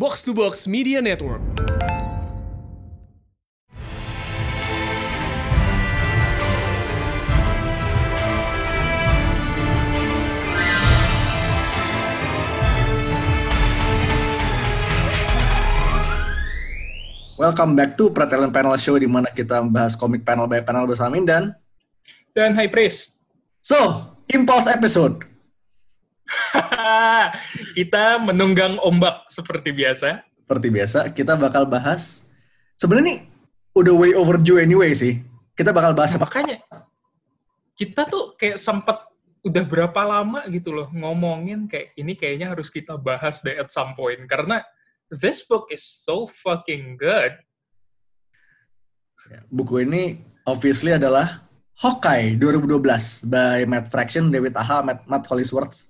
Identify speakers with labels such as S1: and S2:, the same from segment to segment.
S1: Box to Box Media Network.
S2: Welcome back to Pretalent Panel Show di mana kita membahas komik panel by panel bersama Mindan.
S3: Dan High Praise.
S2: So, Impulse episode.
S3: kita menunggang ombak seperti biasa.
S2: Seperti biasa, kita bakal bahas sebenarnya nih udah way overdue anyway sih. Kita bakal bahas apa?
S3: Makanya kita tuh kayak sempat udah berapa lama gitu loh ngomongin kayak ini kayaknya harus kita bahas deh at some point karena this book is so fucking good.
S2: Buku ini obviously adalah Hawkeye 2012 by Matt Fraction, David Aha, Matt, Matt Hollisworth.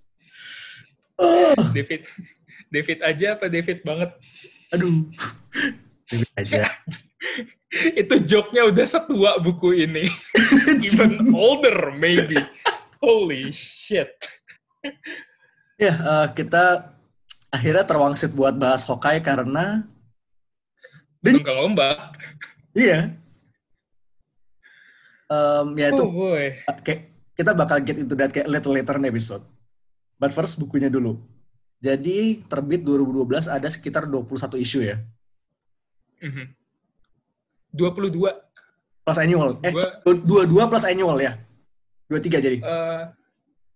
S3: David David aja apa David banget?
S2: Aduh. David aja.
S3: Itu joke-nya udah setua buku ini. Even older maybe. Holy shit.
S2: ya, uh, kita akhirnya terwangsit buat bahas Hawkeye karena
S3: Nunggang ombak.
S2: Iya. Um, ya itu
S3: oh boy.
S2: kayak kita bakal get into that kayak little later in episode. But first bukunya dulu. Jadi terbit 2012 ada sekitar 21 isu ya.
S3: Mm -hmm. 22
S2: plus annual. Eh, dua dua plus annual ya. Dua tiga jadi.
S3: Uh,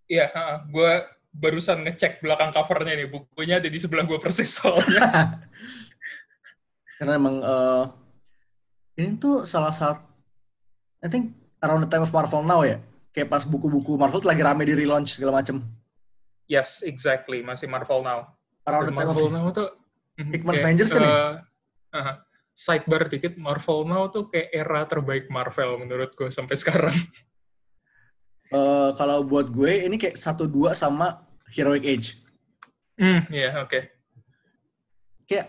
S3: iya, uh, gue barusan ngecek belakang covernya nih. Bukunya ada di sebelah gue persis soalnya.
S2: Karena emang uh, ini tuh salah satu, I think around the time of Marvel now ya. Kayak pas buku-buku Marvel lagi rame di relaunch segala macem.
S3: Yes, exactly. Masih Marvel now.
S2: Around the
S3: Marvel now tuh
S2: Hickman Avengers kan uh, ya?
S3: Uh, sidebar dikit, Marvel now tuh kayak era terbaik Marvel menurut gue sampai sekarang.
S2: Uh, kalau buat gue ini kayak satu dua sama Heroic Age.
S3: Hmm, iya, yeah, oke. Okay.
S2: Kayak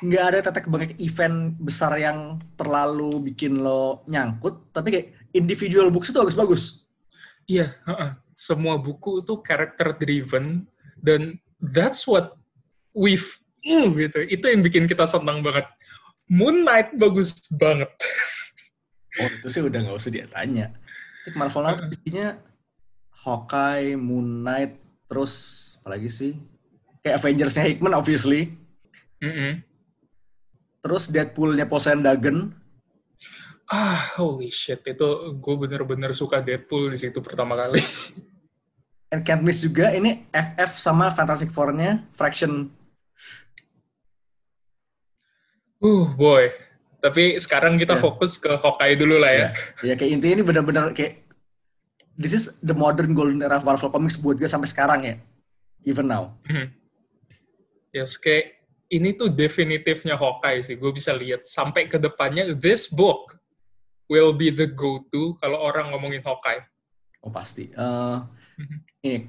S2: nggak uh, ada tetek bengek event besar yang terlalu bikin lo nyangkut, tapi kayak individual books itu bagus-bagus.
S3: Iya, yeah, uh -uh. Semua buku itu character driven dan that's what we've mm, gitu. Itu yang bikin kita senang banget. Moon Knight bagus banget.
S2: oh, itu sih udah nggak usah dia tanya. Marvel Now isinya Hawkeye, Moon Knight, terus apalagi sih? Kayak Avengers-nya Hickman obviously.
S3: Mm -hmm.
S2: Terus Deadpool-nya Poseidon Dagon.
S3: Ah, holy shit. Itu gue bener-bener suka Deadpool di situ pertama kali.
S2: And can't miss juga, ini FF sama Fantastic Four-nya Fraction.
S3: Uh, boy. Tapi sekarang kita yeah. fokus ke Hawkeye dulu lah ya.
S2: Ya, yeah. yeah, kayak intinya ini benar-benar kayak this is the modern golden era Marvel Comics buat gue sampai sekarang ya. Even now.
S3: Mm -hmm. Yes, kayak ini tuh definitifnya Hawkeye sih. Gue bisa lihat sampai ke depannya this book will be the go-to kalau orang ngomongin Hawkeye.
S2: Oh pasti. Uh. Ini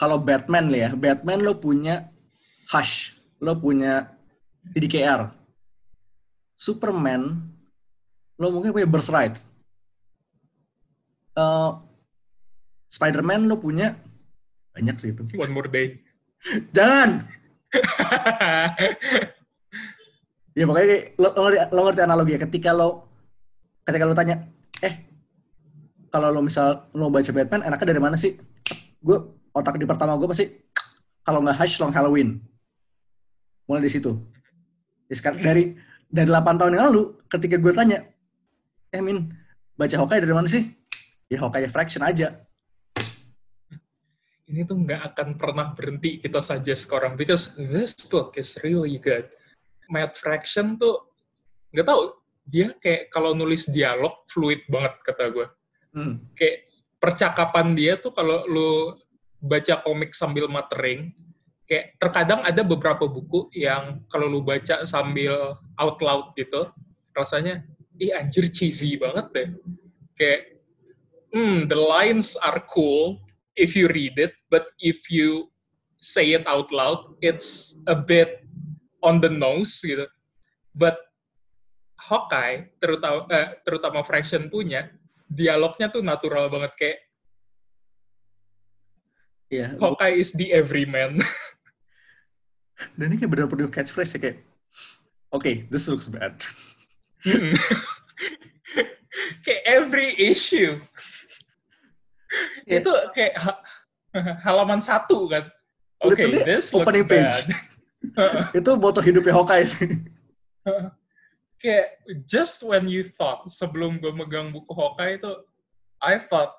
S2: kalau Batman ya, Batman lo punya Hush, lo punya DDKR, Superman, lo mungkin punya Birthright. Uh, Spider-Man lo punya banyak sih itu.
S3: One more day.
S2: Jangan. ya makanya lo, lo, lo ngerti analogi ya. Ketika lo ketika lo tanya, eh kalau lo misal lo baca Batman, enaknya dari mana sih? Gue otak di pertama gue pasti kalau nggak Hush Long Halloween. Mulai di situ. Dari dari 8 tahun yang lalu ketika gue tanya eh Min baca Hawkeye dari mana sih ya Hawkeye Fraction aja
S3: ini tuh nggak akan pernah berhenti kita saja sekarang because this book is really good Matt Fraction tuh nggak tahu dia kayak kalau nulis dialog fluid banget kata gue hmm. kayak percakapan dia tuh kalau lu baca komik sambil matering kayak terkadang ada beberapa buku yang kalau lu baca sambil out loud gitu rasanya ih anjir cheesy banget deh. Kayak hmm the lines are cool if you read it but if you say it out loud it's a bit on the nose gitu. But Hawkeye terutama eh, terutama Fraction punya dialognya tuh natural banget kayak
S2: yeah,
S3: Hawkeye is the everyman
S2: Dan ini kayak bener-bener catchphrase ya kayak, oke, okay, this looks bad.
S3: Mm. kayak every issue.
S2: Yeah.
S3: Itu kayak ha- halaman satu kan. Oke, okay,
S2: Literally
S3: this looks
S2: opening page.
S3: bad.
S2: Itu moto hidupnya Hawkeye sih.
S3: Kayak just when you thought sebelum gue megang buku Hawkeye itu I thought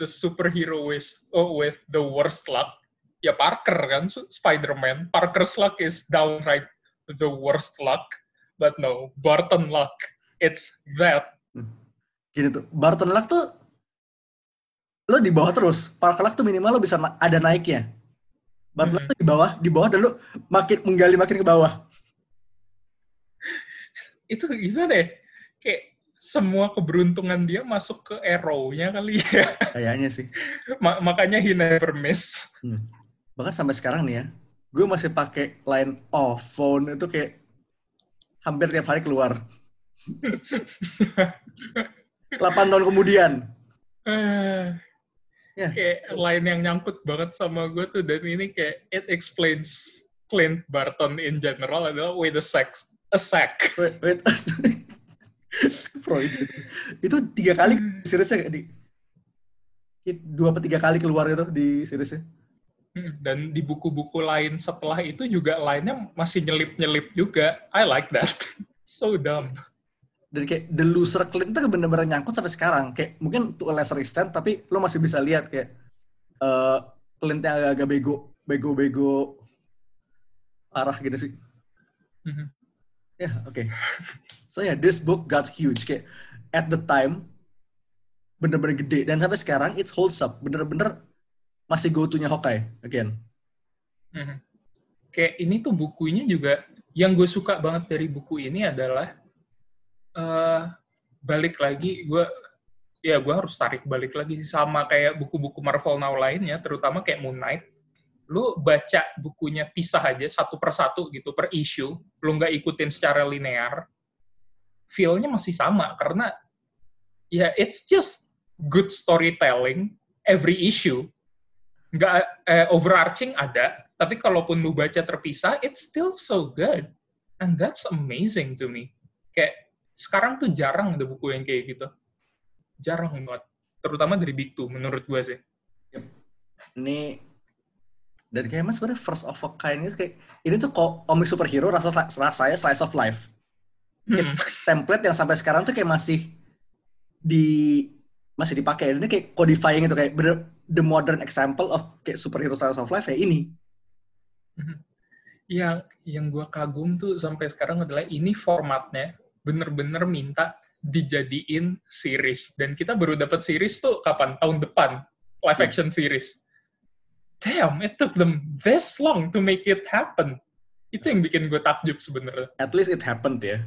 S3: the superhero with oh, with the worst luck ya Parker kan Spider-Man Parker's luck is downright the worst luck but no Barton luck it's that
S2: Gini tuh, Barton Luck tuh lo di bawah terus. Parker Luck tuh minimal lo bisa na- ada naiknya. Barton Luck
S3: Mhm.
S2: tuh di bawah, di bawah dan lo makin menggali makin ke bawah.
S3: Itu gimana ya kayak semua keberuntungan dia masuk ke arrow-nya kali ya
S2: Kayaknya sih.
S3: Ma- makanya he never miss
S2: Hmm. Bahkan sampai sekarang nih ya, gue masih pakai line off phone itu kayak hampir tiap hari keluar. 8 tahun kemudian.
S3: Eh,
S2: Ya.
S3: kayak line yang nyangkut banget sama gue tuh dan ini kayak it explains Clint Barton in general adalah with a sex a sack.
S2: Wait, wait. Freud. Itu tiga kali seriesnya di dua atau tiga kali keluar itu di seriesnya.
S3: Hmm, Dan di buku-buku lain setelah itu juga lainnya masih nyelip-nyelip juga. I like that. so dumb.
S2: Dan kayak the loser Clint itu bener-bener nyangkut sampai sekarang. Kayak mungkin to a lesser extent, tapi lo masih bisa lihat kayak eh Clint yang agak-agak bego, bego-bego arah gitu sih.
S3: Mhm.
S2: Ya, oke. So yeah, this book got huge. Kayak at the time bener-bener gede dan sampai sekarang it holds up. Bener-bener masih go to-nya Hawkeye again.
S3: Mhm. Kayak ini tuh bukunya juga yang gue suka banget dari buku ini adalah eh balik lagi gue ya gue harus tarik balik lagi sama kayak buku-buku Marvel Now lainnya terutama kayak Moon Knight lu baca bukunya pisah aja satu persatu gitu per issue lu nggak ikutin secara linear feel-nya masih sama karena ya it's just good storytelling every issue. Nggak eh, overarching ada tapi kalaupun lu baca terpisah it's still so good. And that's amazing to me. Kayak sekarang tuh jarang ada buku yang kayak gitu. Jarang banget. Terutama dari Big Two menurut gue sih.
S2: Ini dan kayak mas sebenarnya first of a kind itu kayak ini tuh kok komik superhero rasa rasanya slice of life.
S3: Hmm.
S2: template yang sampai sekarang tuh kayak masih di masih dipakai. Ini kayak codifying itu kayak bener the modern example of kayak superhero slice of life ya ini.
S3: yang yang gue kagum tuh sampai sekarang adalah ini formatnya bener-bener minta dijadiin series dan kita baru dapat series tuh kapan tahun depan live
S2: Hmm.
S3: action series damn it took them this long to make it happen itu yang bikin gue takjub sebenarnya
S2: At least it happened ya.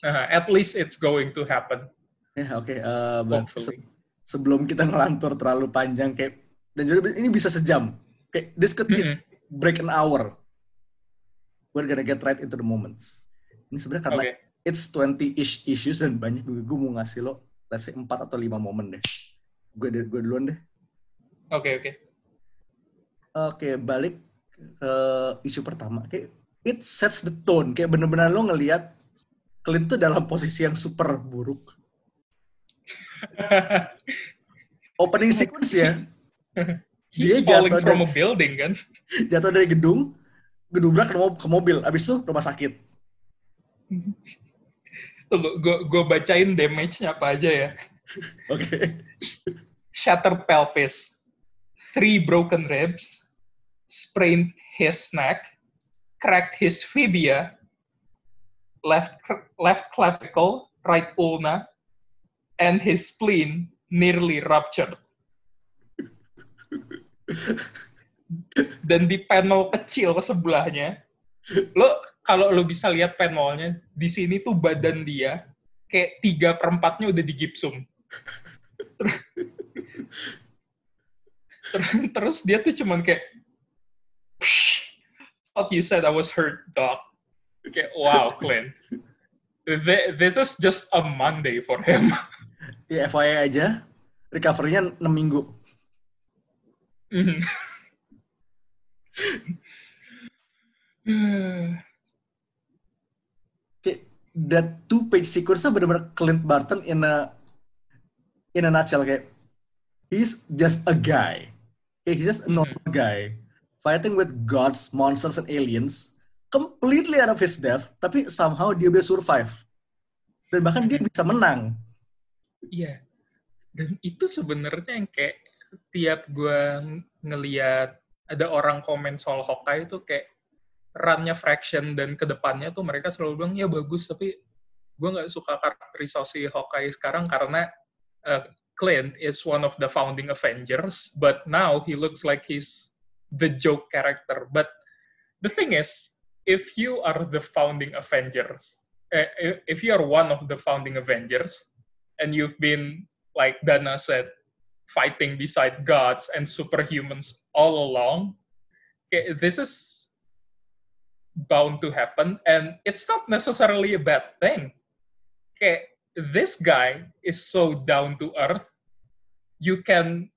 S3: Nah, at least it's going to happen
S2: Ya oke. eh, but
S3: hopefully
S2: se- sebelum kita ngelantur terlalu panjang kayak dan juga ini bisa sejam. Kayak this could
S3: Mm-mm.
S2: break an hour. We're gonna get right into the moments. Ini sebenarnya karena
S3: Oke.
S2: it's 20-ish issues dan banyak gue, gue mau ngasih lo let's say 4 atau 5 momen deh. Gue gue duluan deh.
S3: oke oke
S2: Oke, balik ke isu pertama. Kayak it sets the tone. Kayak bener-bener lo ngelihat Clint tuh dalam posisi yang super buruk. Opening sequence ya, Dia jatuh
S3: from
S2: dari-
S3: a building kan
S2: jatuh dari gedung, gedubrak ke, mo- ke mobil. Abis itu rumah sakit.
S3: Tunggu, gue gue bacain damage-nya apa aja ya.
S2: Oke.
S3: Shattered pelvis, three broken ribs, sprained his neck, cracked his fibia, left left clavicle, right ulna, and his spleen nearly ruptured. Dan di panel kecil sebelahnya, lo kalau lo bisa lihat panelnya, di sini tuh badan dia kayak tiga perempatnya udah digipsum. Ter- Terus dia tuh cuman kayak, "Psh, thought you said I was hurt, doc. Kayak, wow, Clint. Th- This is just a Monday for him.
S2: Ya FYI aja, recovery-nya 6 minggu.
S3: Mhm.
S2: kayak that two page sequence bener-bener Clint Barton in a in a nutshell kayak he's just a guy kayak he's just a normal guy fighting with gods monsters and aliens completely out of his depth tapi somehow dia bisa survive. Dan bahkan dia bisa menang.
S3: Iya. Dan itu sebenarnya yang kayak tiap gue ngeliat ada orang komen soal Hawkeye itu kayak runnya Fraction dan ke depannya tuh mereka selalu bilang ya bagus tapi gue nggak suka karakterisasi Hawkeye sekarang karena uh, Clint is one of the founding Avengers but now he looks like he's the joke character. But the thing is if you are the founding Avengers eh, eh, if you are one of the founding Avengers and you've been like Dana said fighting beside gods and superhumans all along okay, this is bound to happen. And it's not necessarily a bad thing. Okay, this guy is so down to earth you can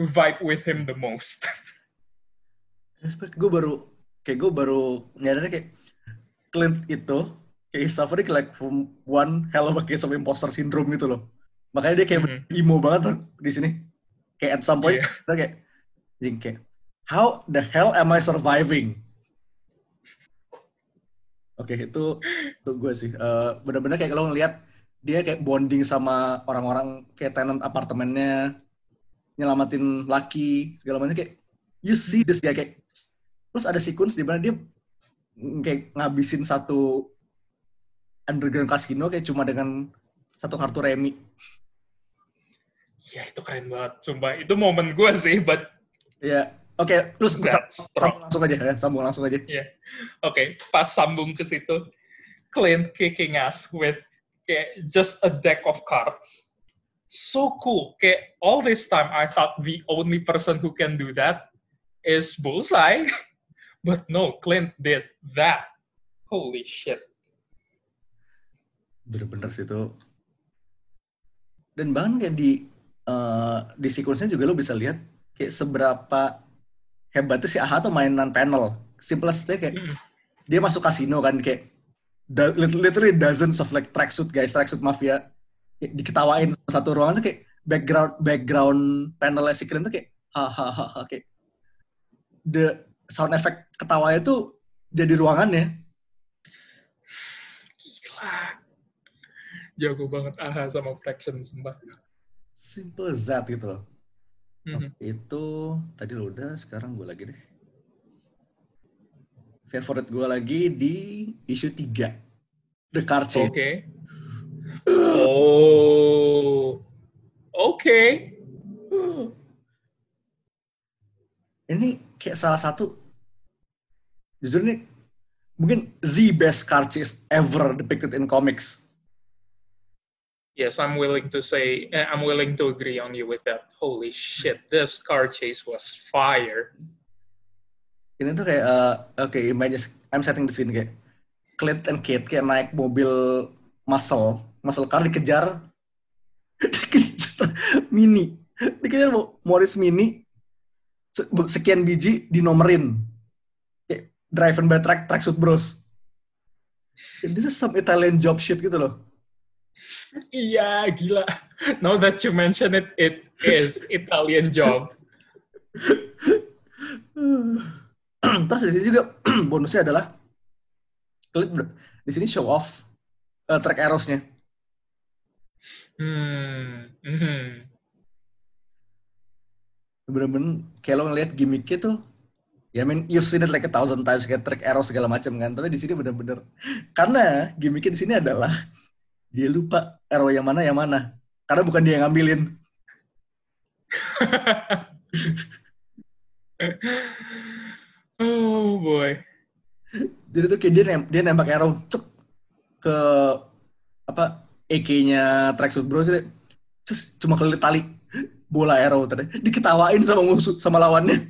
S3: vibe with him the most
S2: gue baru kayak gue baru nyadarnya kayak Clint itu kayak suffering like from one hell of a case of imposter syndrome gitu loh. Makanya dia kayak mm -hmm. emo banget di sini. Kayak at some point yeah. dia kayak jing kayak how the hell am I surviving? Oke, okay, itu itu gue sih. Uh, Bener-bener kayak kalau ngeliat dia kayak bonding sama orang-orang kayak tenant apartemennya, nyelamatin laki, segala macam kayak you see this guy kayak terus ada sequence di mana dia kayak ngabisin satu underground casino kayak cuma dengan satu kartu remi.
S3: Ya itu keren banget, sumpah. Itu momen gue sih, but...
S2: Ya, oke. Okay. Terus sambung langsung aja ya, sambung langsung aja.
S3: Ya, yeah. oke. Okay. Pas sambung ke situ, Clint kicking us with kayak just a deck of cards. So cool. Kayak all this time, I thought the only person who can do that is Bullseye. But no, Clint did that. Holy shit
S2: bener-bener sih itu dan bahkan kayak di uh, di sequence juga lo bisa lihat kayak seberapa hebatnya si AHA tuh mainan panel simplestnya kayak mm. dia masuk kasino kan kayak literally dozens of like tracksuit guys tracksuit mafia kayak diketawain satu ruangan tuh kayak background background panelnya si Clint tuh kayak hahaha kayak the sound effect ketawanya tuh jadi ruangannya
S3: jago banget AHA sama Fraction sumpah.
S2: Simple that gitu loh. Mm-hmm. Itu tadi lo udah, sekarang gue lagi deh. Favorite gue lagi di isu 3. The Car Chase.
S3: Oke. Okay. Oh. Oke. Okay.
S2: Ini kayak salah satu jujur nih mungkin the best car chase ever depicted in comics
S3: Yes, I'm willing to say, eh, I'm willing to agree on you with that. Holy shit, this car chase was fire.
S2: Ini tuh kayak, uh, oke, okay, imagine, I'm setting the scene kayak, Clint and Kate kayak naik mobil muscle, muscle car dikejar, dikejar mini, dikejar Morris mini, sekian biji dinomerin, kayak driven by track, tracksuit bros. This is some Italian job shit gitu loh
S3: Iya, gila. Now that you mention it, it is Italian job.
S2: Terus di sini juga bonusnya adalah di sini show off uh, track arrows-nya.
S3: Hmm. Mm-hmm.
S2: Bener-bener kayak lo ngeliat gimmicknya tuh Ya, I mean, you've seen it like a thousand times kayak track arrow segala macam kan. Tapi di sini bener-bener karena gimmicknya di sini adalah dia lupa arrow yang mana yang mana. Karena bukan dia yang ngambilin.
S3: Oh boy.
S2: Jadi tuh kayak dia, nem dia nembak arrow cek ke apa EK-nya tracksuit bro gitu. Terus cuma kelilit tali bola arrow tadi diketawain sama musuh sama lawannya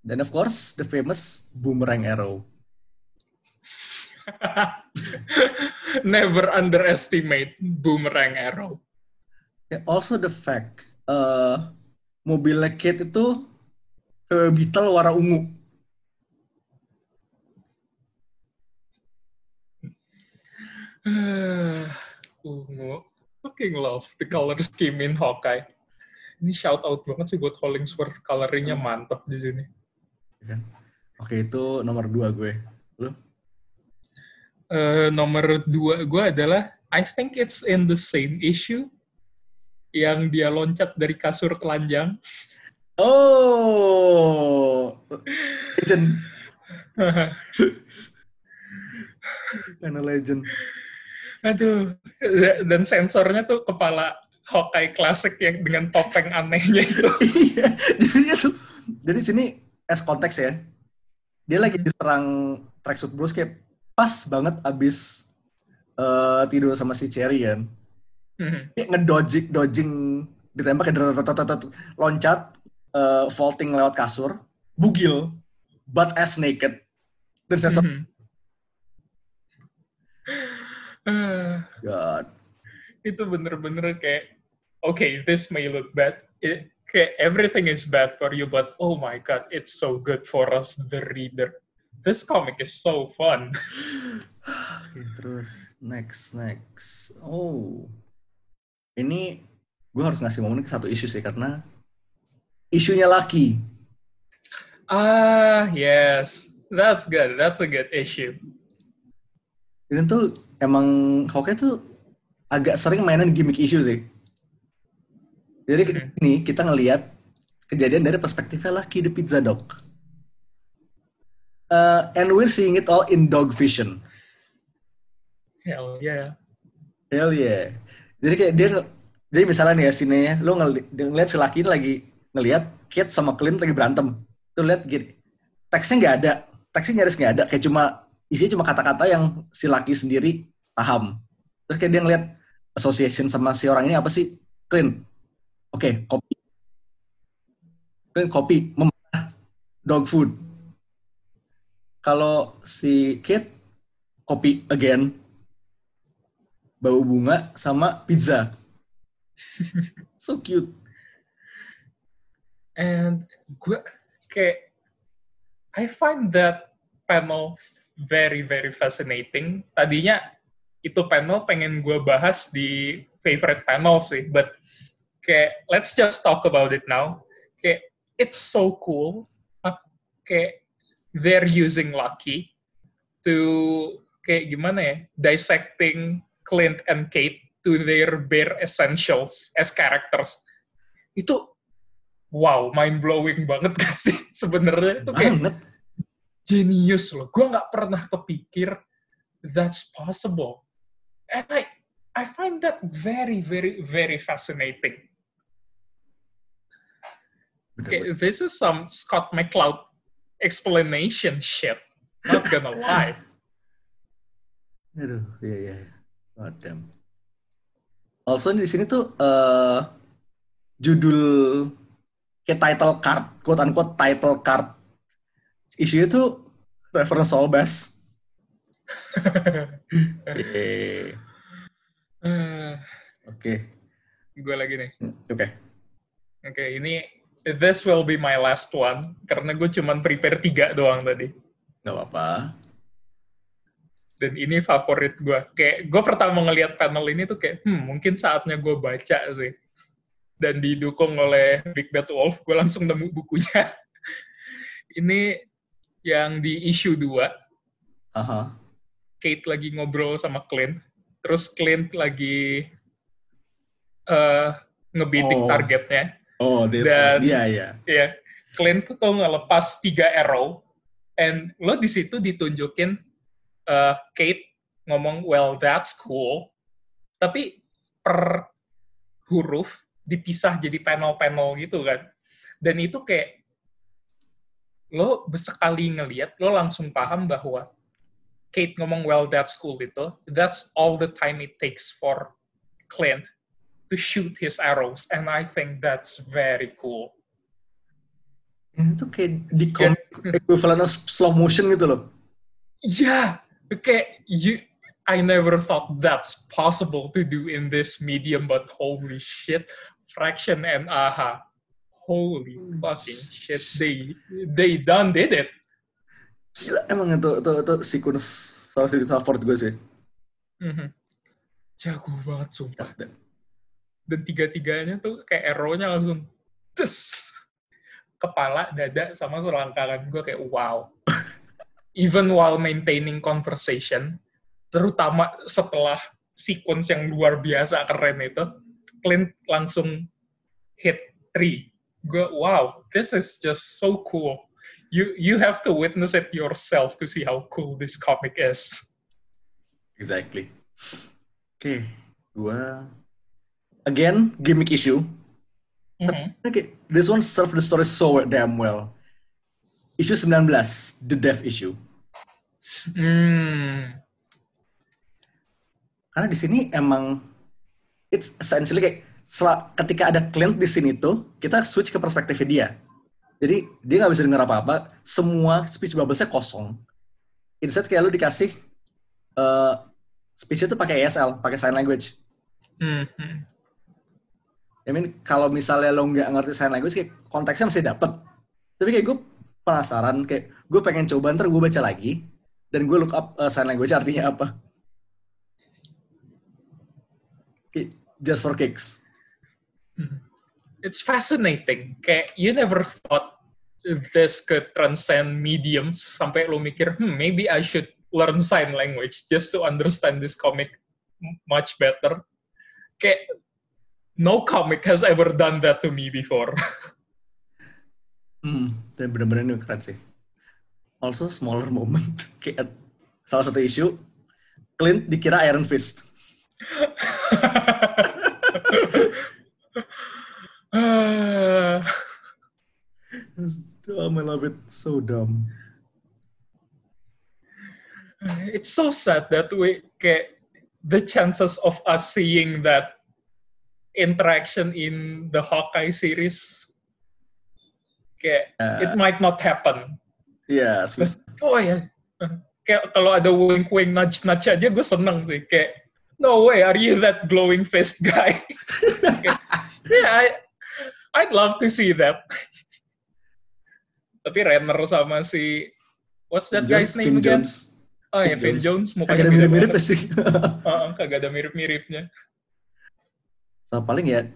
S2: Dan of course, the famous boomerang arrow.
S3: Never underestimate boomerang arrow.
S2: Yeah, also the fact, uh, mobilnya Kate itu VW Beetle warna ungu.
S3: Ungu. Fucking love the color scheme in Hawkeye. Ini shout out banget sih buat Hollingsworth. Coloringnya mantep di sini.
S2: Kan? Oke, itu nomor dua gue. Lu?
S3: Eh, nomor dua gue adalah I think it's in the same issue yang dia loncat dari kasur telanjang.
S2: Oh, legend. Karena legend.
S3: Aduh, dan sensornya tuh kepala Hawkeye klasik yang dengan topeng anehnya itu.
S2: iya, jadi tuh, jadi sini es konteks ya. Dia lagi diserang tracksuit Bruce kayak pas banget abis eh, tidur sama si Cherry kan.
S3: Mhm.
S2: Dia ngedodging, dodging, ditembak kayak loncat, eh, vaulting lewat kasur, bugil, butt ass naked. Dan saya
S3: Mhm. Eh,
S2: God.
S3: itu bener-bener kayak, okay, this may look bad. It, kayak everything is bad for you, but oh my god, it's so good for us, the reader. This comic is so fun.
S2: Oke, terus next, next. Oh, ini gue harus ngasih momen ke satu isu sih karena isunya laki.
S3: Ah, yes. That's good. That's a good issue.
S2: Ini tuh emang Hawkeye tuh agak sering mainan gimmick issue sih. Jadi
S3: Hmm.
S2: ini kita ngelihat kejadian dari perspektifnya laki the pizza dog. Uh, and we're seeing it all in dog vision.
S3: Hell yeah.
S2: Hell yeah. Jadi kayak dia, jadi misalnya nih ya sinenya, lo ngeli, dia ngeliat si laki ini lagi ngeliat Kate sama Clint lagi berantem. Tuh lihat gini, teksnya nggak ada, teksnya nyaris nggak ada, kayak cuma isinya cuma kata-kata yang si laki sendiri paham. Terus kayak dia ngeliat association sama si orang ini apa sih? Clint. Oke, kopi. Clint kopi, memerah, dog food. Kalau si Kate, kopi again, bau bunga sama pizza. so cute.
S3: And gue kayak I find that panel very very fascinating. Tadinya itu panel pengen gue bahas di favorite panel sih, but kayak let's just talk about it now. Kayak it's so cool. Uh, kayak they're using Lucky to kayak gimana ya dissecting Clint and Kate to their bare essentials as characters. Itu wow, mind blowing banget gak sih sebenarnya itu kayak
S2: Banget.
S3: Genius loh. Gue nggak pernah kepikir that's possible. And I I find that very very very fascinating. Okay, this is some Scott McCloud explanation shit. Not gonna lie.
S2: Aduh, iya iya. iya. God damn. Also di sini tuh eh judul kayak title card, quote unquote title card. Isunya tuh reference Soul Bass.
S3: Eh,
S2: Oke,
S3: gue lagi nih.
S2: oke.
S3: Oke, ini this will be my last one karena gue cuman prepare tiga doang tadi.
S2: Gak apa-apa.
S3: Dan ini favorit gue. Kayak gue pertama ngelihat panel ini tuh kayak, hmm mungkin saatnya gue baca sih. Dan didukung oleh Big Bad Wolf, gue langsung nemu bukunya. ini yang di issue 2,
S2: Aha.
S3: Kate lagi ngobrol sama Clint. Terus Clint lagi eh ngebidik
S2: Oh.
S3: targetnya.
S2: Oh, this
S3: Dan-
S2: one. Iya, iya.
S3: ya Clint tuh ngelepas tiga arrow and lo di situ ditunjukin uh, Kate ngomong well that's cool tapi per huruf dipisah jadi panel-panel gitu kan dan itu kayak lo sekali ngeliat lo langsung paham bahwa Kate ngomong well that's cool itu that's all the time it takes for Clint to shoot his arrows and I think that's very cool
S2: Ini tuh kayak di comic equivalent of slow motion gitu loh.
S3: Yeah, okay. You, I never thought that's possible to do in this medium, but holy shit, Fraction and Aha, holy fucking shit, they they done did it.
S2: Gila, emang itu, itu, itu sequence salah satu favorit gue sih.
S3: Mhm. Jago banget sumpah.
S2: Damn.
S3: Dan tiga-tiganya tuh kayak arrow-nya langsung tes kepala, dada, sama selangkangan. Gue kayak wow. Even while maintaining conversation, terutama setelah sequence yang luar biasa keren itu, Clint langsung hit three. Gue wow, this is just so cool. You you have to witness it yourself to see how cool this comic is.
S2: Exactly. Oke, gua again gimmick issue.
S3: Mhm.
S2: Oke, this one serve the story so damn well. Issue 19, the death issue.
S3: Hmm.
S2: Karena di sini emang it's essentially kayak ketika ada Clint di sini tuh, kita switch ke perspektifnya dia. Jadi dia nggak bisa dengar apa-apa, semua speech bubbles-nya kosong. Instead kayak lu dikasih eh speech-nya tuh pakai ESL, pakai sign language.
S3: Mhm.
S2: I mean, kalau misalnya lo nggak ngerti sign language, kayak konteksnya masih dapet. Tapi kayak gue penasaran, kayak gue pengen coba, ntar gue baca lagi, dan gue look up uh, sign language artinya apa. Kayak, just for kicks.
S3: It's fascinating. Kayak you never thought this could transcend mediums sampai lo mikir, hmm, maybe I should learn sign language just to understand this comic much better. Kayak no comic has ever done that to me before.
S2: Hmm, dan bener-bener keren sih. Also, smaller moment. kayak salah satu isu, Clint dikira Iron Fist.
S3: Ah,
S2: Dumb, I love it. So dumb.
S3: it's so sad that we kayak the chances of us seeing that interaction in the Hawkeye series kayak it might not happen.
S2: Iya, yeah,
S3: Oh ya, kayak kalau ada wink-wink nudge-nudge aja gue seneng sih. Kayak, no way, are you that glowing fist guy? Kayak, yeah, I, I'd love to see that. Tapi Renner sama si, what's that guy's name
S2: Finn
S3: again?
S2: Jones.
S3: Oh ya,
S2: Finn
S3: Finn Jones,
S2: Kagak
S3: mukanya
S2: ada mirip-mirip sih.
S3: Heeh, kagak ada mirip-miripnya.
S2: So paling ya,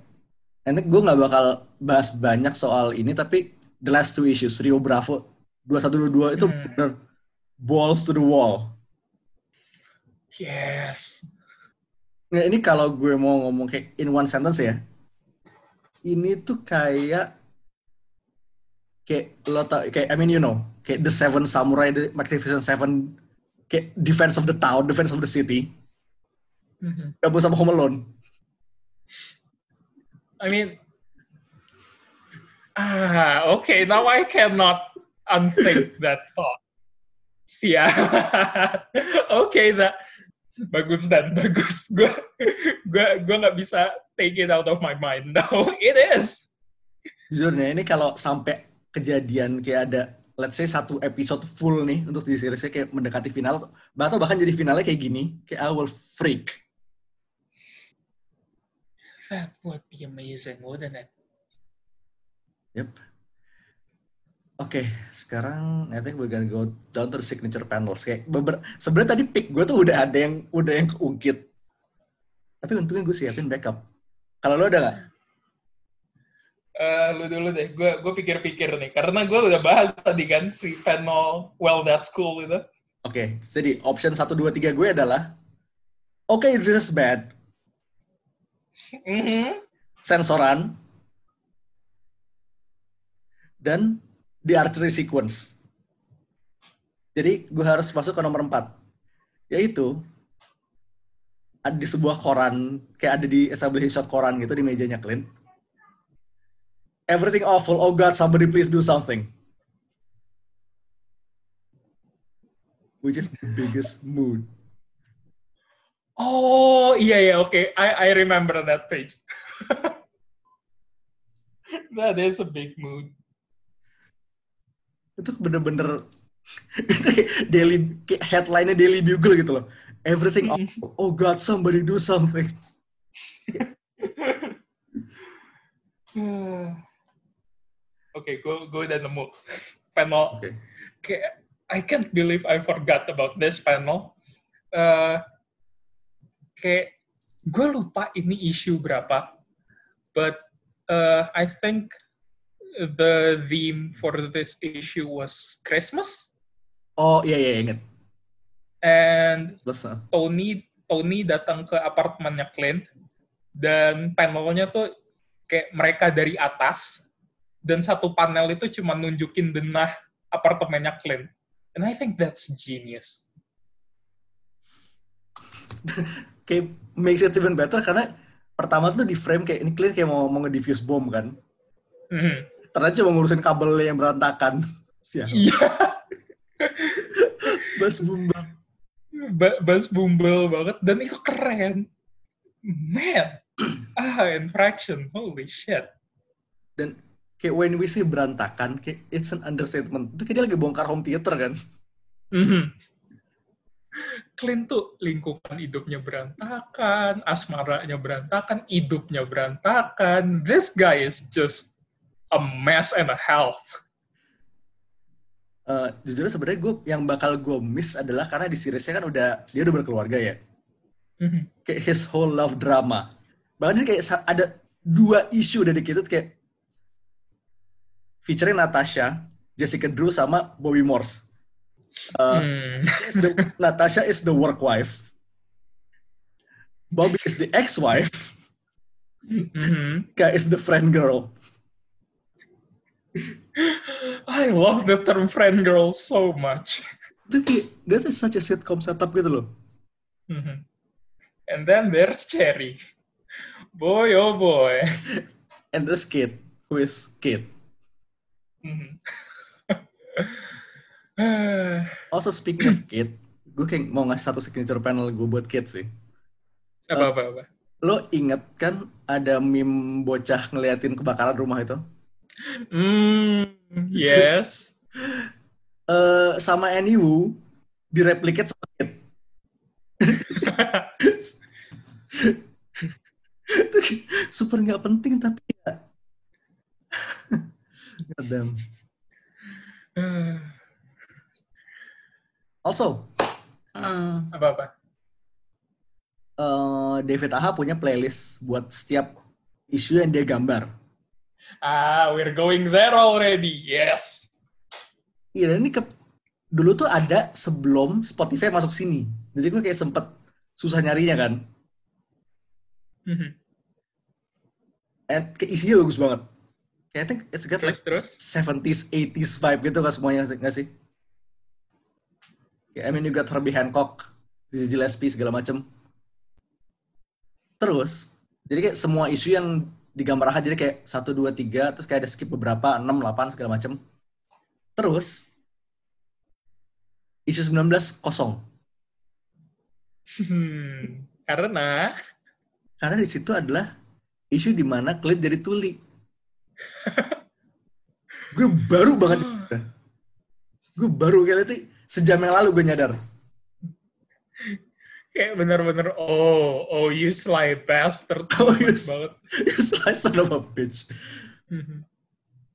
S2: nanti gue nggak bakal bahas banyak soal ini, tapi the last two issues, Rio Bravo 2122 itu
S3: Hmm.
S2: bener balls to the wall.
S3: Yes.
S2: Nah, ini kalau gue mau ngomong kayak in one sentence ya, ini tuh kayak kayak lo tau kayak I mean you know kayak the Seven Samurai, the Magnificent Seven, kayak defense of the town, defense of the city,
S3: Mhm.
S2: gabung sama Home Alone.
S3: I mean, ah, okay. Now I cannot unthink that thought. Sia. okay, that bagus dan bagus. Gue gue gue nggak bisa take it out of my mind. No, it is.
S2: Jujur nih, ini kalau sampai kejadian kayak ada let's say satu episode full nih untuk di seriesnya kayak mendekati final atau bahkan jadi finalnya kayak gini, kayak I will freak.
S3: That would be amazing, wouldn't it?
S2: Yep. Oke, sekarang I think we're gonna go down to the signature panels. Kayak beber, sebenarnya tadi pick gue tuh udah ada yang udah yang keungkit. Tapi untungnya gue siapin backup. Kalau lo ada nggak?
S3: Eh, lu dulu deh. Gue gue pikir-pikir nih, karena gue udah bahas tadi kan si panel Well That's Cool itu.
S2: Oke, jadi option 1, 2, 3 gue adalah Oke, this is bad.
S3: Mhm.
S2: Sensoran. Dan the archery sequence. Jadi gue harus masuk ke nomor 4. Yaitu ada di sebuah koran, kayak ada di establishing shot koran gitu di mejanya Clint. Everything awful. Oh God, somebody please do something. Which is the biggest mood.
S3: Oh iya iya oke, I I remember that page. that is a big mood.
S2: Itu bener-bener daily kayak headline-nya Daily Bugle gitu loh. Everything
S3: Mm.
S2: awful. Oh God, somebody do something.
S3: Oke, gue gue udah nemu panel.
S2: Oke.
S3: Kayak I can't believe I forgot about this panel. Eh, kayak gue lupa ini isu berapa, but uh, I think the theme for this issue was Christmas,
S2: Oh iya iya inget.
S3: and
S2: Terus uh,
S3: Tony Tony datang ke apartemennya Clint dan panelnya tuh kayak mereka dari atas dan satu panel itu cuma nunjukin denah apartemennya Clint and I think that's genius
S2: kayak makes it even better karena pertama tuh di frame kayak ini clear kayak mau mau nge-diffuse bom kan.
S3: Mhm.
S2: Ternyata cuma ngurusin kabel yang berantakan. Sial.
S3: iya
S2: Bas bumbang.
S3: ba- bass bumble banget dan itu keren man ah infraction holy shit
S2: Dan kayak when we say berantakan, kayak it's an understatement. Itu kayak dia lagi bongkar home theater kan.
S3: Mhm. Clint tuh lingkupan hidupnya berantakan, asmaranya berantakan, hidupnya berantakan. This guy is just a mess and a hell.
S2: Eh, jujur sebenarnya gue yang bakal gue miss adalah karena di seriesnya kan udah dia udah berkeluarga ya.
S3: Mhm.
S2: Kayak his whole love drama. Bahkan kayak ada dua isu dedicated kayak featuring Natasha, Jessica Drew sama Bobby Morse. Eh,
S3: Hmm.
S2: is the- Natasha is the work wife. Bobby is the ex-wife.
S3: Mhm.
S2: Kak is the friend girl.
S3: I love the term friend girl so much.
S2: Itu kayak, that's such a sitcom setup gitu loh.
S3: Mhm. And then there's Cherry. Boy, oh boy.
S2: And there's Kate, who is Kate.
S3: Mhm.
S2: Also speaking of Kate, gue kayak mau ngasih satu signature panel gue buat Kate sih.
S3: apa apa apa.
S2: Lo inget kan ada meme bocah ngeliatin kebakaran rumah itu?
S3: Hmm, yes.
S2: Eh sama Annie Wu direplicate sama kayak super nggak penting tapi ya. God damn. Also, eh,
S3: apa apa.
S2: eh, David Aha punya playlist buat setiap isu yang dia gambar.
S3: Ah, we're going there already. Yes.
S2: Iya, dan ini ke, dulu tuh ada sebelum Spotify masuk sini. Jadi gue kayak sempet susah nyarinya kan.
S3: Mhm.
S2: And kayak isinya bagus banget. Kayak I think it's got like
S3: Terus, terus?
S2: 70s, 80s vibe gitu kan semuanya nggak sih? Kayak, I mean you got Herbie Hancock, Dizzy Gillespie segala macem. Terus, jadi kayak semua isu yang digambar aja jadi kayak 1, 2, 3, terus kayak ada skip beberapa, 6, 8 segala macem. Terus, isu 19 kosong.
S3: Hmm, karena
S2: Karena di situ adalah isu di mana Clint jadi tuli. gue baru banget. Gue baru kayak itu sejam yang lalu gue nyadar.
S3: Kayak bener-bener oh oh you sly bastard.
S2: Oh,
S3: banget
S2: you-
S3: banget.
S2: It's like son of a bitch.
S3: Mhm.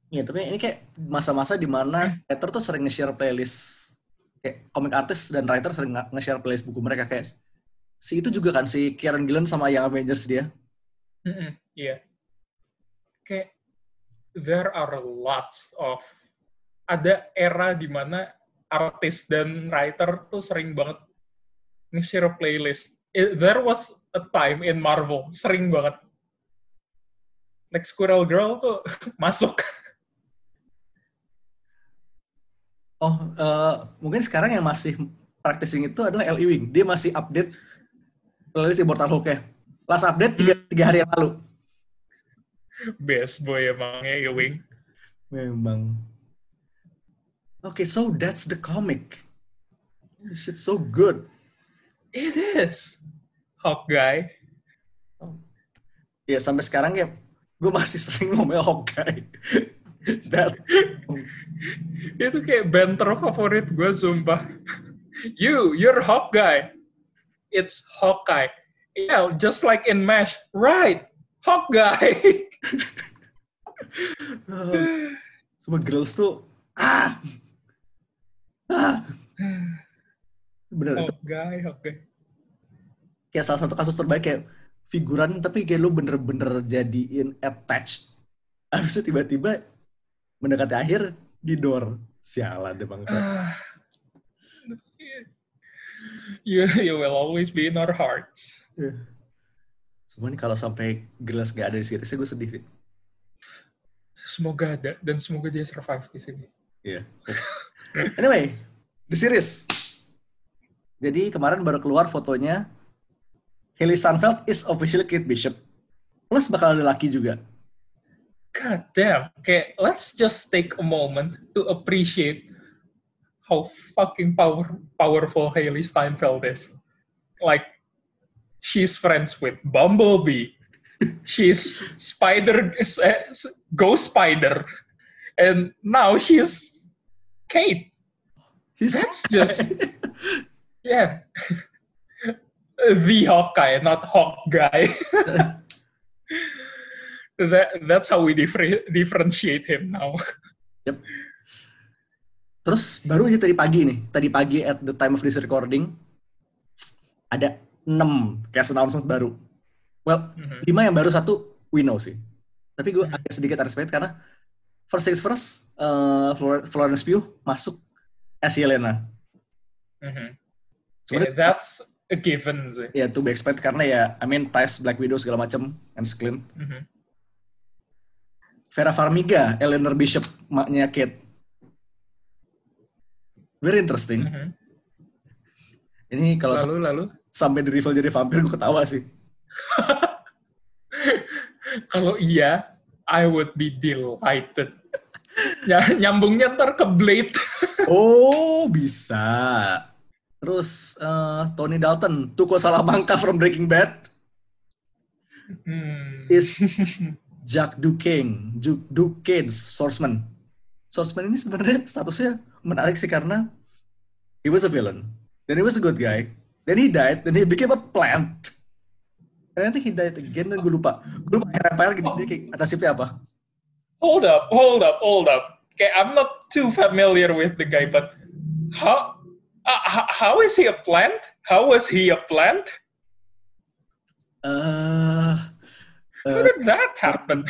S2: ya tapi ini kayak masa-masa di mana writer tuh sering nge-share playlist. Kayak komik artis dan writer sering nge- nge-share playlist buku mereka. Kayak si itu juga kan si Kieran Gillen sama Young Avengers dia.
S3: Iya. Kayak there are lots of ada era di mana artis dan writer tuh sering banget nge-share playlist. It- there was a time in Marvel sering banget. Like Squirrel Girl tuh masuk.
S2: oh eh, mungkin sekarang yang masih practicing itu adalah L. Ewing dia masih update playlist Immortal Hulk ya last update tiga, tiga hari yang lalu
S3: Best boy emangnya Ewing.
S2: Memang. Okay, so that's the comic. This shit's so good.
S3: It is. Hawkeye.
S2: Ya sampai sekarang ya, gue masih sering ngomel Hawkeye. That.
S3: Itu kayak banter favorit gue, sumpah. You, you're Hawkeye. It's Hawkeye. Yeah, just like in MASH. Right, Hawkeye.
S2: semua girls tuh ah. Ah. Bener itu
S3: Oh, guy, oke.
S2: kayak salah satu kasus terbaik kayak figuran tapi kayak lu bener-bener jadiin attached. Harusnya tiba-tiba mendekati akhir di door. Sialan deh bang
S3: Ah. you, you will always be in our hearts.
S2: semua ini kalau sampai girls gak ada di seriesnya gue sedih sih
S3: Semoga ada dan semoga dia survive di sini.
S2: Iya. anyway, the series. Jadi kemarin baru keluar fotonya. Haley Steinfeld is officially Kate Bishop. Plus bakal ada laki juga.
S3: God damn. Okay, let's just take a moment to appreciate how fucking power, powerful Haley Steinfeld is. Like, she's friends with Bumblebee. she's Spider, uh, Ghost Spider. And now she's Kate.
S2: He's
S3: That's just, yeah. the Hawkeye, not Hawk guy. that, that's how we differ- differentiate him now.
S2: Terus baru aja tadi pagi nih, tadi pagi at the time of this recording ada 6 cast announcement baru. Well,
S3: Mhm.
S2: 5 yang baru satu we know sih. Tapi gue agak sedikit respect karena first things first, uh, Flor- Florence Pugh masuk as Yelena.
S3: Mhm.
S2: Sebenarnya
S3: Yeah, that's a given sih.
S2: ya to be expect karena ya I mean ties Black Widow segala macam and clean.
S3: Mhm.
S2: Vera Farmiga, Eleanor Bishop, maknya Kate. Very interesting.
S3: Mhm.
S2: Ini kalau
S3: Lalu lalu
S2: sampai di reveal jadi vampir gue ketawa sih.
S3: kalau iya, I would be delighted. Ya, nyambungnya ntar ke Blade.
S2: Oh, bisa. Terus eh, Tony Dalton, Tuko Salamanca from Breaking Bad
S3: Hmm.
S2: is Jack Duquesne, Duquesne, Swordsman. Swordsman ini sebenarnya statusnya menarik sih karena he was a villain. Dan he was a good guy. Then he died, then he became a plant. And I think he died again, dan gue lupa. Gue lupa Empire gini, dia kayak nasibnya apa.
S3: hold up, hold up, hold up. Okay, I'm not too familiar with the guy, but how uh, how is he a plant? How was he a plant?
S2: Eh,
S3: How
S2: eh,
S3: did that happen?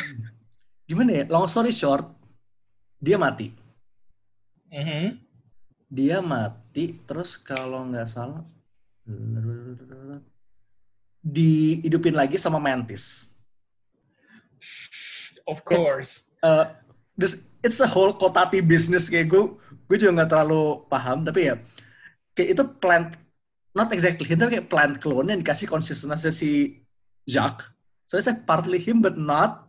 S2: gimana ya? Long story short, dia mati.
S3: Mhm.
S2: Dia mati, terus kalau nggak salah dihidupin lagi sama Mantis.
S3: Of course.
S2: uh, this it's a whole kotati business kayak gue gue juga nggak terlalu paham tapi ya kayak itu plant not exactly him tapi kayak plant clone yang dikasih konsistensi si Jacques so it's like partly him but not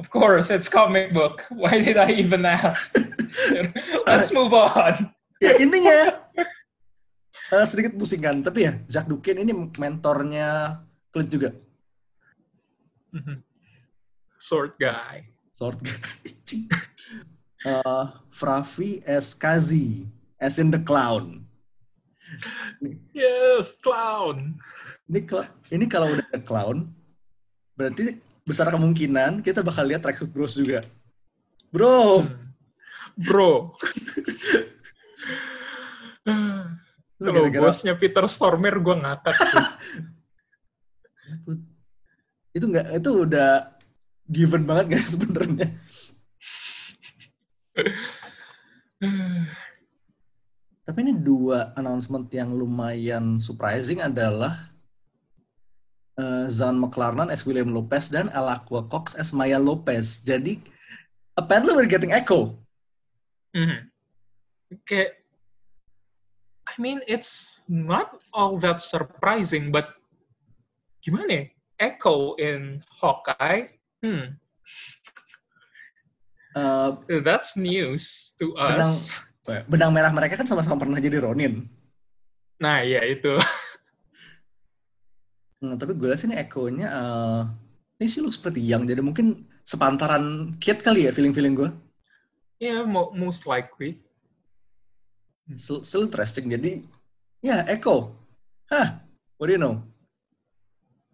S3: Of course, it's comic book. Why did I even ask? Let's move on.
S2: ya intinya uh, sedikit pusingan tapi ya Jacques Duquesne ini mentornya Clint juga
S3: Mhm. Sword guy.
S2: sort uh, Fravi as Kazi as in the clown
S3: Yes, clown.
S2: Ini ini kalau udah ada clown, berarti besar kemungkinan kita bakal lihat tracksuit bros juga. Bro,
S3: Hmm. Bro. Kalau bosnya Peter Stormer, gue ngakak sih.
S2: itu nggak itu udah given banget guys sebenarnya. Tapi ini dua announcement yang lumayan surprising adalah eh, Zan McLarnon as William Lopez dan Alaqua Cox as Maya Lopez. Jadi apparently we're getting echo.
S3: Mhm. Kayak, I mean, it's not all that surprising, but gimana ya? Echo in Hawkeye, hmm,
S2: Eh,
S3: that's news to
S2: Benang-
S3: us.
S2: benang merah mereka kan sama-sama pernah jadi Ronin.
S3: Nah, ya itu.
S2: Hmm, tapi gue lihat sini echo-nya eh, ini sih look seperti yang jadi mungkin sepantaran Kit kali ya feeling-feeling gue.
S3: Yeah, mo- most likely.
S2: Still, still interesting. Jadi ya Echo. Hah, what do you know?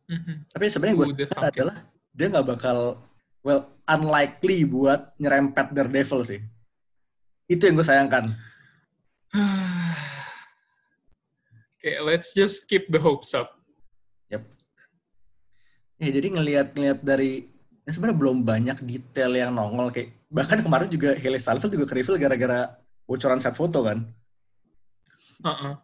S3: Mhm.
S2: Tapi sebenarnya gue adalah dia nggak bakal well, unlikely buat nyerempet Daredevil sih. Itu yang gue sayangkan.
S3: okay, let's just keep the hopes up.
S2: Ya, jadi ngelihat-ngelihat dari ya sebenarnya belum banyak detail yang nongol kayak bahkan kemarin juga Haley Steinfeld juga ke reveal gara-gara bocoran set foto kan.
S3: Uh-uh.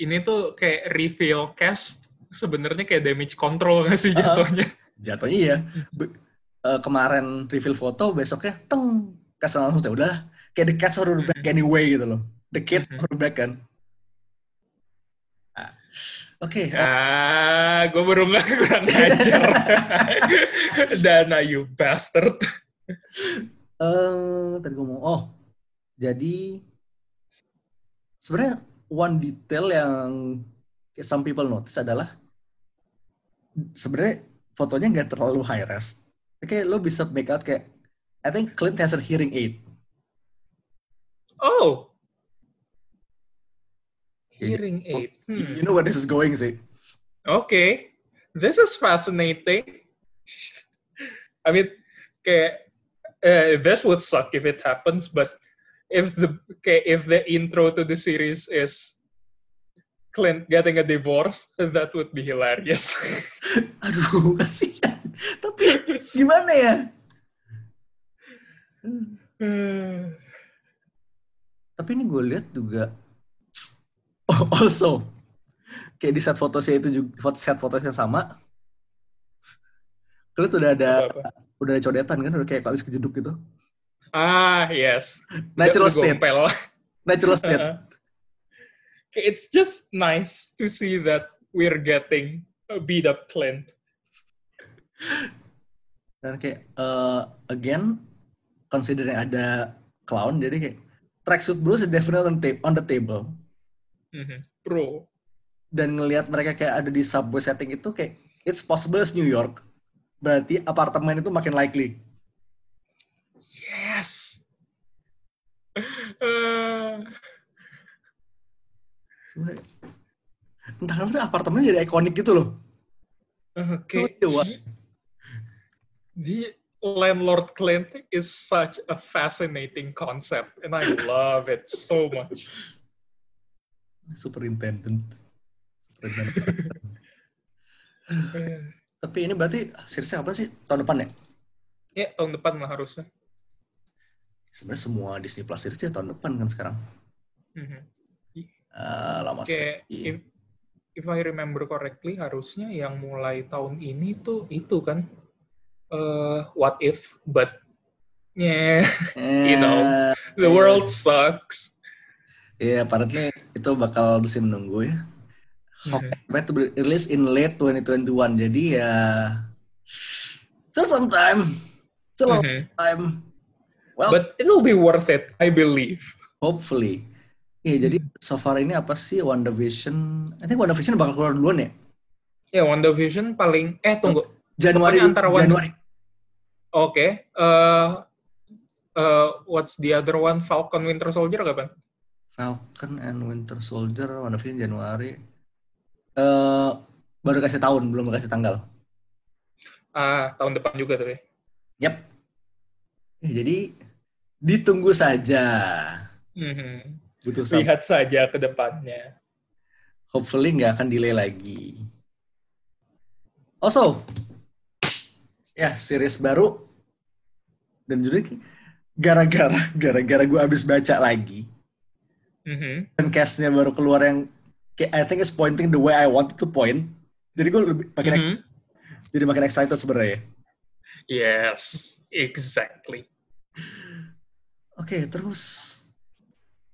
S3: Ini tuh kayak reveal cast sebenarnya kayak damage control nggak sih jatuhnya?
S2: Jatuhnya iya. Be- eh, kemarin reveal foto, besoknya teng kasih langsung ya udah kayak the cats are back anyway gitu loh. The kids are back kan. Ah, Oke, eh,
S3: Ah, gue baru nggak kurang ajar. Dana, you bastard.
S2: eh, tadi gue mau, oh, jadi sebenarnya one detail yang some people notice adalah sebenarnya fotonya nggak terlalu high res. Kayak lo bisa make out kayak, I think Clint has a hearing aid.
S3: Oh. Hearing aid. Hmm.
S2: You know where this is going sih.
S3: Okay, this is fascinating. I mean, kayak, uh, this would suck if it happens, but if the kayak, if the intro to the series is Clint getting a divorce, that would be hilarious.
S2: Aduh, kasihan. Tapi gimana ya? Tapi ini gue lihat juga also kayak di set foto saya itu juga foto set fotonya sama. Kalau udah ada
S3: Apa-apa?
S2: udah ada codetan kan udah kayak habis kejeduk gitu.
S3: ah, yes.
S2: Natural state,
S3: gompel.
S2: natural state.
S3: Okay, it's just nice to see that we're getting a beat up Clint.
S2: Dan kayak uh, again considering ada clown jadi kayak tracksuit blues is definitely on the table.
S3: Mhm. Bro,
S2: dan ngelihat mereka kayak ada di subway setting itu kayak it's possible as New York. Berarti apartemen itu makin likely.
S3: yes. Uh,
S2: Sebenarnya, Entah kenapa apartemen jadi ikonik gitu loh.
S3: okay.
S2: Oh?
S3: The landlord Clint is such a fascinating concept, and I love it so much.
S2: Superintendent. Superintendent.
S3: Eh,
S2: Tapi ini berarti seriesnya apa sih? Tahun depan ya?
S3: Ya, tahun depan lah harusnya.
S2: Sebenarnya semua Disney Plus seriesnya tahun depan kan sekarang.
S3: Mhm.
S2: Ah, lama
S3: Kayak
S2: sekali.
S3: if, if I remember correctly, harusnya yang mulai tahun ini tuh itu kan eh what if, but yeah, you know, the
S2: Eh,
S3: world sucks.
S2: Iya, apparently itu bakal mesti menunggu ya.
S3: Mhm.
S2: Hawkeye itu rilis in late 2021. Jadi ya still some time. Still a long
S3: Mhm.
S2: time. Well,
S3: But it'll be worth it, I believe.
S2: hopefully. Iya, jadi so far ini apa sih WandaVision? I think WandaVision bakal keluar duluan ya?
S3: Ya, WandaVision paling eh tunggu.
S2: Januari.
S3: Pokoknya antara Wanda-
S2: Januari.
S3: Oke. eh eh, what's the other one? Falcon Winter Soldier kapan?
S2: Falcon and Winter Soldier, WandaVision Januari. Eh baru kasih tahun, belum kasih tanggal.
S3: Ah, tahun depan juga tuh ya.
S2: Yap. Eh, jadi ditunggu saja.
S3: Mhm.
S2: Butuh.
S3: Lihat saja ke depannya.
S2: Hopefully nggak akan delay lagi. Also, ya series baru dan juga gara-gara gara-gara gue abis baca lagi
S3: Mhm.
S2: dan castnya baru keluar yang kayak I think is pointing the way I wanted to point. Jadi gue lebih makin
S3: Mhm.
S2: jadi makin excited sebenarnya.
S3: Yes, exactly.
S2: Oke, terus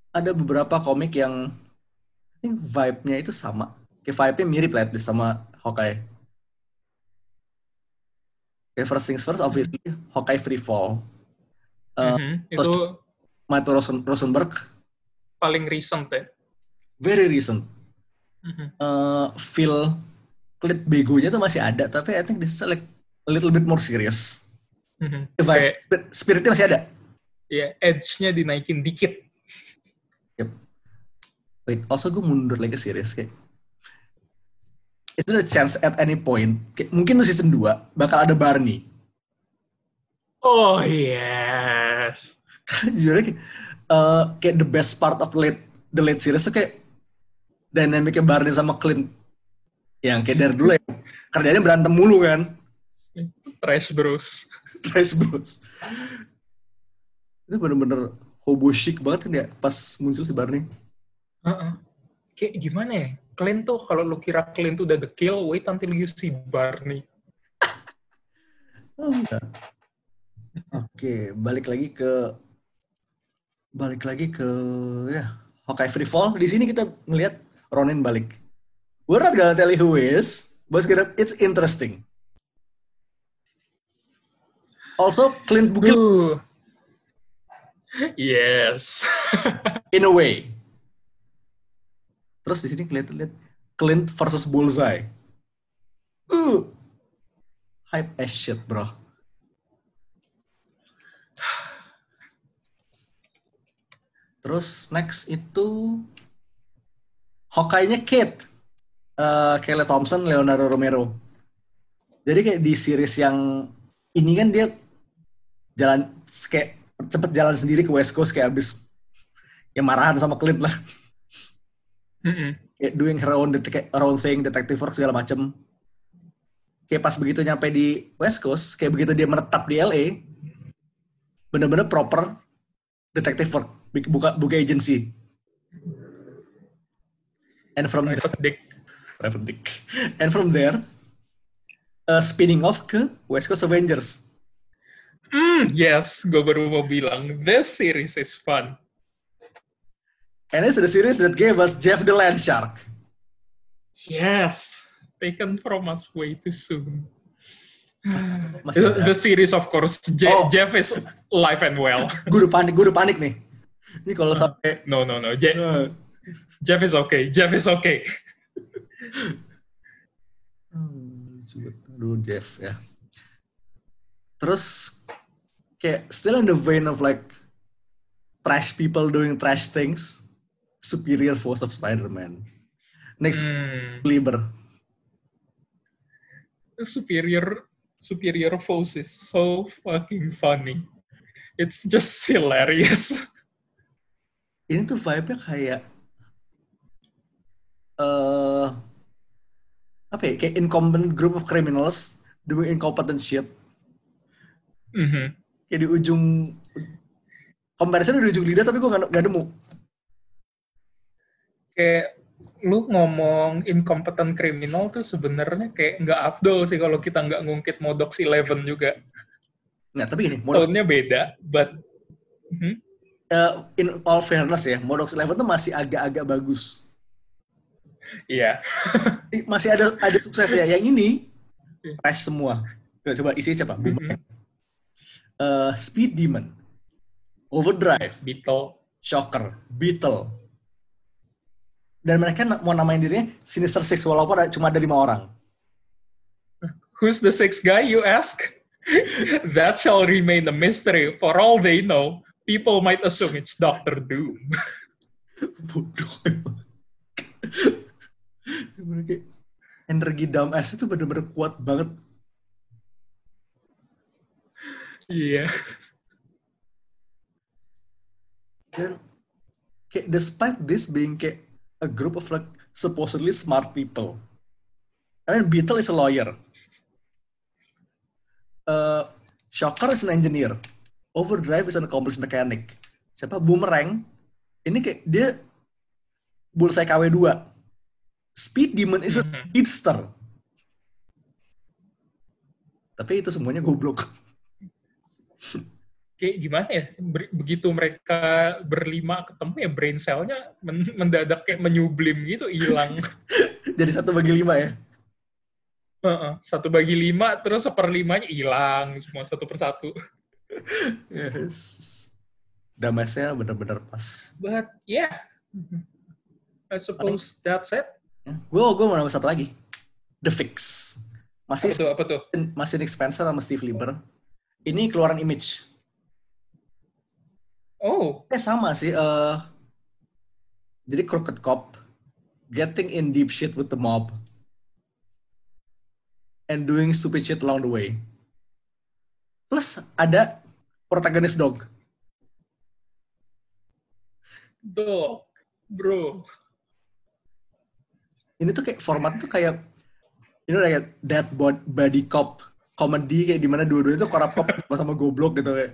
S2: ada beberapa komik yang I think vibe-nya itu sama. Kayak vibe-nya mirip lah least sama Hawkeye. Kayak first things first, obviously, Hawkeye Free Fall. Uh,
S3: Mhm. Itu
S2: Matthew Rosen- Rosenberg,
S3: paling recent ya.
S2: very recent. Uh, feel Clint begonya tuh masih ada, tapi I think this is like a little bit more serious.
S3: Mhm.
S2: Vibe,
S3: Kayak,
S2: spir- spiritnya masih ada.
S3: ya, edge-nya dinaikin dikit.
S2: Wait, also gue mundur lagi ke series kayak is there a chance at any point kayak, mungkin tuh season 2 bakal ada Barney
S3: Oh yes.
S2: Jujur aja, eh, kayak the best part of late the late series tuh kayak dynamicnya Barney sama Clint yang kayak dari dulu ya kerjanya berantem mulu kan
S3: Trash Bros.
S2: Trash Bros itu bener-bener hobo chic banget kan ya pas muncul si Barney
S3: Heeh. Kayak gimana ya? Clint tuh kalau lu kira Clint tuh udah the kill, wait until you see Barney.
S2: Oh. Oke, balik lagi ke balik lagi ke ya Hawkeye Free Fall. Di sini kita ngelihat Ronin balik. We're not gonna tell you who is, but it's interesting. Also, Clint Bukil.
S3: Yes.
S2: in a way. Terus di sini kelihatan lihat Clint versus Bullseye. Uh, hype as shit, bro. Terus next itu Hawkeye-nya Kate. Eh Kelly Thompson, Leonardo Romero. Jadi kayak di series yang ini kan dia jalan kayak cepet jalan sendiri ke West Coast kayak abis ya marahan sama Clint lah. Kayak doing her own, her own thing, detective work segala macem. Kayak pas begitu nyampe di West Coast, kayak begitu dia menetap di LA, bener-bener proper detective work, buka buka agency. And from there,
S3: Private Dick.
S2: private dick. And from there, uh, spinning off ke West Coast Avengers.
S3: Mm, yes, gue baru mau bilang, this series is fun.
S2: And it's the series that gave us Jeff the Land Shark.
S3: Yes, taken from us way too soon. The, the series, of course, Je-
S2: Oh.
S3: Jeff is alive and well.
S2: Gue udah panik, gue udah panik nih. Ini kalau sampai
S3: No, no, no. Je-
S2: uh,
S3: Jeff is okay. Jeff is okay.
S2: Hmm. Aduh, Jeff ya. Terus kayak still in the vein of like trash people doing trash things, superior force of Spider-Man. Next,
S3: Hmm. Superior superior foes is so fucking funny. It's just hilarious.
S2: Ini tuh vibe-nya kayak eh apa ya? Kayak incompetent group of criminals doing incompetent shit.
S3: Mhm.
S2: Kayak di ujung comparison di ujung lidah tapi gue gak, gak nemu.
S3: Kayak lu ngomong incompetent criminal tuh sebenarnya kayak nggak afdol sih kalau kita nggak ngungkit Modox Eleven juga.
S2: Nah, tapi gini, Modox,
S3: Tone-nya beda, but Mhm.
S2: Eh, in all fairness ya, Modox Eleven tuh masih agak-agak bagus.
S3: Iya.
S2: Ih, Masih ada ada sukses ya. Yang ini trash semua. Coba, coba isi siapa?
S3: Mhm.
S2: Eh, Speed Demon, Overdrive,
S3: Beetle.
S2: Shocker, Beetle. Dan mereka mau namain dirinya Sinister Six walaupun ada- cuma ada lima orang.
S3: Who's the sixth guy, you ask? that shall remain a mystery. For all they know, people might assume it's Doctor Doom.
S2: Bodoh. Kayak energi dumbass itu bener-bener kuat banget.
S3: Iya.
S2: Dan kayak despite this being kayak a group of like supposedly smart people. I mean, Beetle is a lawyer. Uh, Shocker is an engineer. Overdrive is an accomplished mechanic. Siapa? Boomerang. Ini kayak dia bullseye KW2. Speed Demon is a
S3: Mhm.
S2: speedster. Tapi itu semuanya goblok.
S3: kayak gimana ya begitu mereka berlima ketemu ya brain cell-nya men- mendadak kayak menyublim gitu hilang
S2: Jadi satu bagi lima ya.
S3: Heeh, satu bagi lima terus seperlimanya hilang semua satu persatu
S2: Yes. Damasnya bener-bener pas.
S3: but yeah I suppose that's it
S2: Gue gue mau nambah satu lagi. The Fix.
S3: apa
S2: Masih
S3: tuh apa tuh
S2: masih Nick Spencer sama Steve Lieber. Ini keluaran image.
S3: oh
S2: Eh sama sih. eh jadi crooked cop getting in deep shit with the mob and doing stupid shit along the way. Plus ada protagonis dog.
S3: Dog, bro.
S2: Ini tuh kayak format tuh kayak ini udah kayak dead bod- body cop comedy kayak di mana dua-duanya tuh korap cop sama-sama goblok gitu kayak.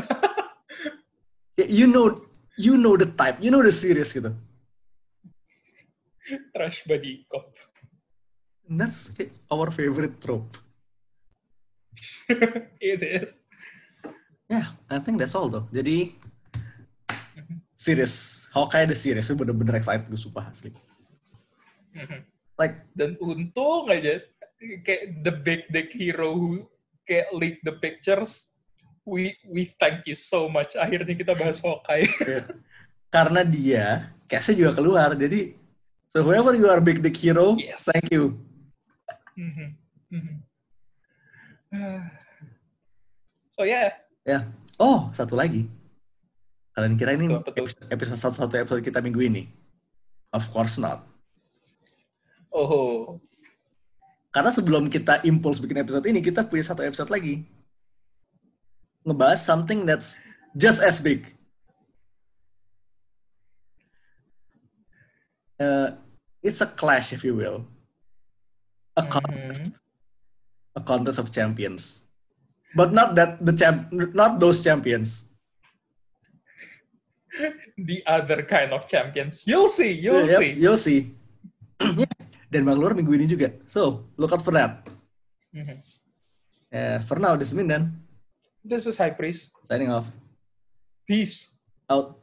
S2: Kayak you know you know the type, you know the series gitu.
S3: Trash body cop.
S2: And that's kayak our favorite trope.
S3: It is.
S2: Yeah, I think that's all though. Jadi series, Hawkeye the series itu bener-bener excited gue sumpah asli. Like
S3: Dan untung aja kayak the big dick hero who kayak leak the pictures. We we thank you so much. Akhirnya kita bahas Hawkeye.
S2: ya, karena dia case-nya juga keluar. Jadi so whoever you are big dick hero,
S3: Yes.
S2: thank you.
S3: Mhm. Mhm. Ah. so yeah,
S2: Ya. Oh, satu lagi. Kalian kira ini
S3: tuh?
S2: episode, satu-satu episode kita minggu ini? Of course not.
S3: oh
S2: Karena sebelum kita impuls bikin episode ini, kita punya satu episode lagi. Ngebahas something that's just as big. Uh, it's a clash, if you will. A contest. A contest of champions. But not that the champ, not those champions.
S3: the other kind of champions. You'll see, you'll see.
S2: You'll see. Dan keluar minggu ini juga. So, look out for that.
S3: Mhm.
S2: Uh, for now, this is Mindan.
S3: This is High Priest.
S2: Signing off.
S3: Peace.
S2: Out.